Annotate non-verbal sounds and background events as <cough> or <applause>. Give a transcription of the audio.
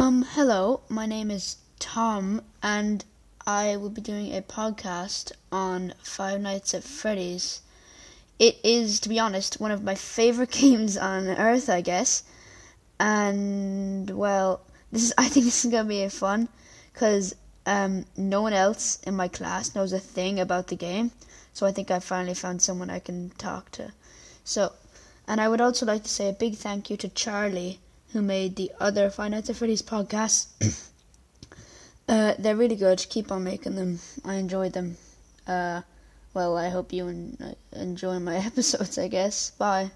Um, hello, my name is Tom, and I will be doing a podcast on Five Nights at Freddy's. It is, to be honest, one of my favorite <laughs> games on earth, I guess. And well, this is <laughs> I think this is gonna be fun because um, no one else in my class knows a thing about the game. So I think I finally found someone I can talk to. So, and I would also like to say a big thank you to Charlie who made the other Five Nights at Freddy's podcasts. <clears throat> uh, they're really good. Keep on making them. I enjoyed them. Uh, well, I hope you en- enjoy my <laughs> episodes, I guess. Bye.